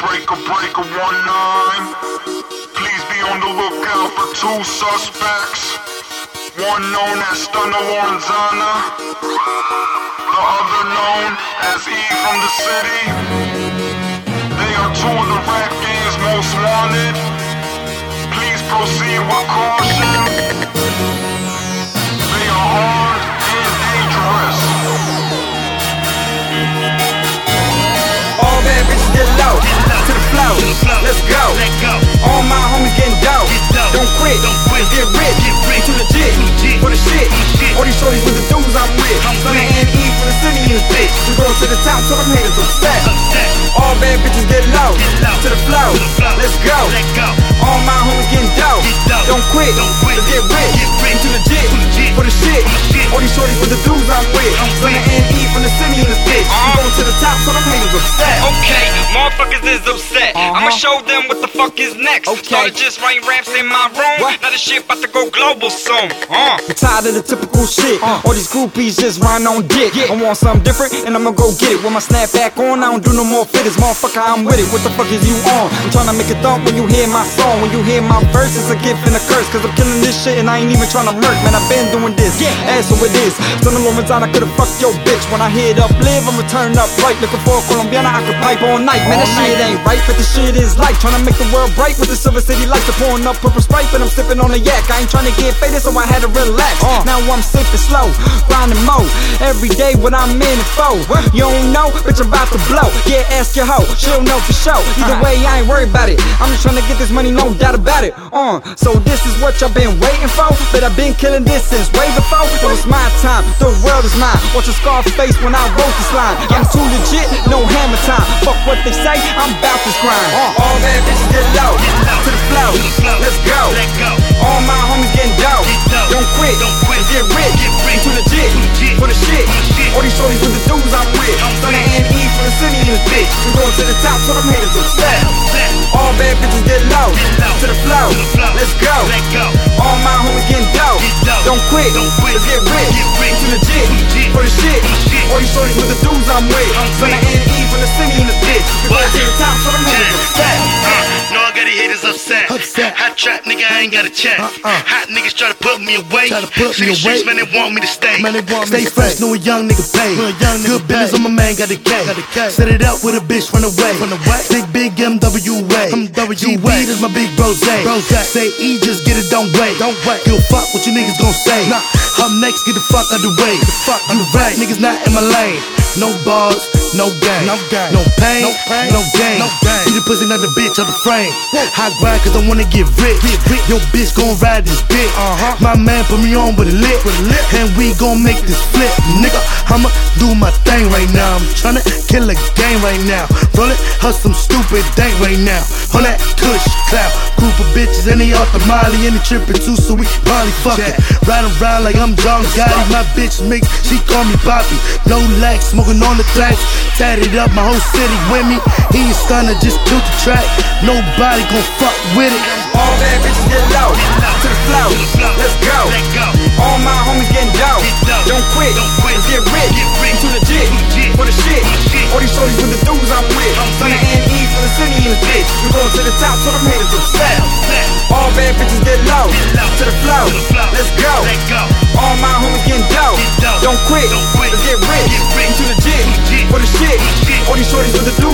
breaker, breaker, one nine. Please be on the lookout for two suspects. One known as Stunna Lorenzana, the other known as E from the city. They are two of the rap game's most wanted. Please proceed with caution. Quit. Let's get rich. Get. Too legit. For the shit. The. All these shorties with the dudes I'm with. Son with. N.E. from the city in the bitch. We Uh-huh. going to the top so them haters upset. Okay, motherfuckers is upset. I'ma show them what the fuck is next. Uh-huh. Okay. Started just writing raps in my room. What? Now the shit about to go global soon. Uh. I'm tired of the typical shit. Uh. All these groupies just run on dick. Yeah. I want something different and I'ma go get it. With my snapback on, I don't do no more fitters. Motherfucker, I'm with it. What the fuck is you on? I'm tryna make it thump when you hear my song. When you hear my verse, it's a gift and a curse. Cause I'm killing this shit and I ain't even tryna murk. Man, I've been doing this. Yeah, as so it is. Stunna Lorenzana, I could've fucked your bitch. When I hit up live, I'ma turn up right. Looking for a Colombiana, I could pipe all night. Man, that shit ain't right, but the shit is life. Tryna make the world bright with the Silver City lights. I'm pouring up purple sprite, but I'm sipping on a yak. I ain't tryna get faded, so I had to relax. Now I'm sipping slow, grinding mo. Every day what I'm in it for. You don't know, bitch, I'm about to blow. Yeah, ask your hoe, she'll know for sure. Either way, I ain't worried about it. I'm just tryna get this money, no doubt about it. Uh, so this is what y'all been waiting for. But I've been killing this since way before. So it's my time, the world is mine. Watch a scar face when I wrote this line. I'm too legit, no hammer time. Fuck what they say, I'm about this grind. Uh. All bad bitches get the dudes I'm with. I'm Son of. N.E. from the city in this bitch. What? to the top so haters upset. Uh, no, I got the haters upset. Upset. Hot trap, nigga, I ain't got a check. Uh-uh. Hot niggas try to put me away. Try to put me City streets, away. man, they want me to stay. Man, they want me Stay to fresh, stay. know a young nigga pay. A young nigga Good business on my man, got the K. Got the K. Set it up with a bitch run away. Run away. Think big MWA. MWA. Is my big brose. Brose. Say E, just get it, don't wait. Don't wait. Give a fuck what you niggas gon' say. Nah. Up next, get the fuck out the way. The fuck you the way. niggas not in my lane. No bars, no game. No game. No pain, No pain. no gain. No gain. See the pussy, not the bitch on the frame. High grind cause I wanna get rich. Yo bitch gon' ride this dick. Uh-huh. My man put me on with a lick. With a lick. And we gon' make this flip. Nigga, I'ma do my thing right now. I'm tryna kill a game right now. Roll it, hustle some stupid dank right now. On that tush cloud. Group of bitches and they off the molly and they trippin' too, so we probably fucking. Riding around like I'm John Gotti. My bitch mix, she call me Poppy. No lax, smoking on the tracks. Tatted up my whole city with me. He ain't stunner, just killed the track. Nobody gon' fuck with it. All bad bitches get low. To the flow. The flow. Let's go. Let go. All my homies getting dough. Get dough. Don't quit. Don't quit. Let's get rich. Get rich. Too legit. For the shit. For the shit. All these shorties with the dudes I'm with. I'm Son of. N.E. for the city in the bitch. We going to the top so them haters upset. Upset. Bad bitches get low. Get low. To the flow. To the flow. Let's go. Let go. All my homies getting dough. Get. Don't quit. Don't quit. Let's get rich. Get rich. Too legit. Too legit. For the shit. For the shit. All these shorties with the dudes